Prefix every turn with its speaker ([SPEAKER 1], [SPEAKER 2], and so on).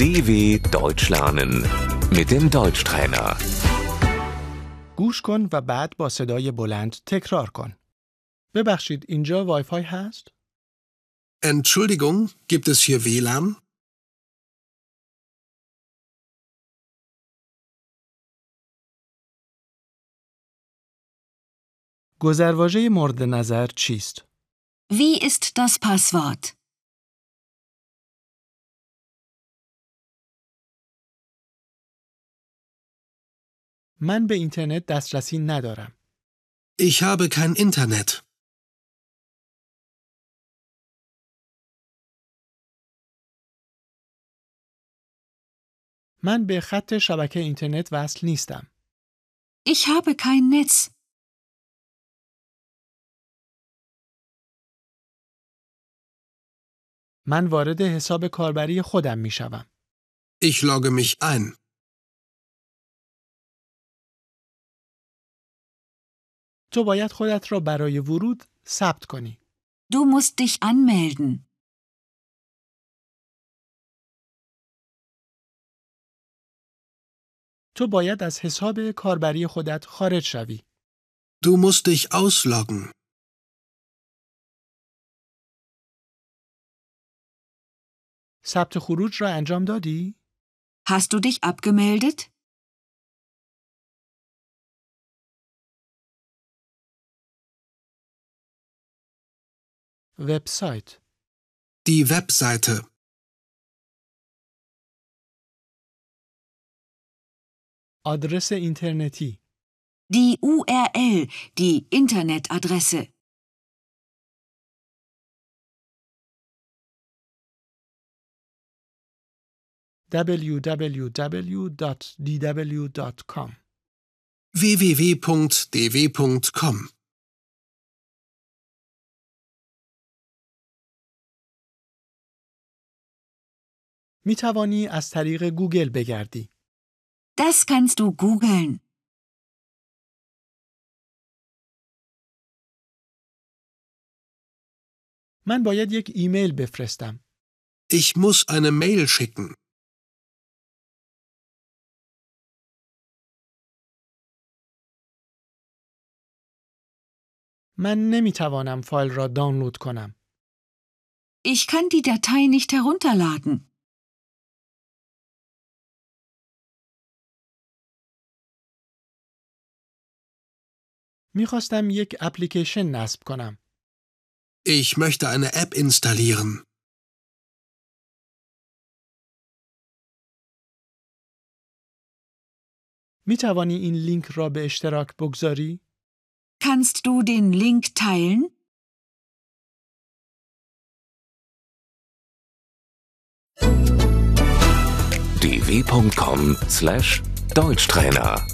[SPEAKER 1] DW Deutsch lernen mit dem Deutschtrainer.
[SPEAKER 2] گوش کن و بعد با صدای بلند تکرار کن. ببخشید اینجا وای فای هست؟
[SPEAKER 3] Entschuldigung, gibt es hier WLAN?
[SPEAKER 2] گذرواژه مورد نظر چیست؟
[SPEAKER 4] Wie ist das Passwort?
[SPEAKER 2] من به اینترنت دسترسی ندارم.
[SPEAKER 3] Ich habe kein Internet.
[SPEAKER 2] من به خط شبکه اینترنت وصل نیستم.
[SPEAKER 4] Ich habe kein Netz.
[SPEAKER 2] من وارد حساب کاربری خودم می شوم.
[SPEAKER 3] Ich logge mich ein.
[SPEAKER 2] تو باید خودت را برای ورود ثبت کنی.
[SPEAKER 4] Du musst dich anmelden.
[SPEAKER 2] تو باید از حساب کاربری خودت خارج شوی.
[SPEAKER 3] Du musst dich ausloggen.
[SPEAKER 2] ثبت خروج را انجام دادی؟
[SPEAKER 4] Hast du dich abgemeldet?
[SPEAKER 2] وبسایت
[SPEAKER 3] Die Webseite.
[SPEAKER 2] آدرس اینترنتی
[SPEAKER 4] Die URL, die Internetadresse.
[SPEAKER 2] www.dw.com
[SPEAKER 3] www.dw.com
[SPEAKER 2] می توانی از طریق گوگل بگردی.
[SPEAKER 4] Das kannst du googeln.
[SPEAKER 2] من باید یک ایمیل بفرستم.
[SPEAKER 3] Ich muss eine Mail schicken.
[SPEAKER 2] من نمی توانم فایل را دانلود کنم.
[SPEAKER 4] Ich kann die Datei nicht herunterladen.
[SPEAKER 2] می خواستم یک اپلیکیشن نصب کنم.
[SPEAKER 3] Ich möchte eine App installieren.
[SPEAKER 2] می توانی این لینک را به اشتراک بگذاری؟
[SPEAKER 4] Kannst du den Link teilen?
[SPEAKER 1] dw.com/deutschtrainer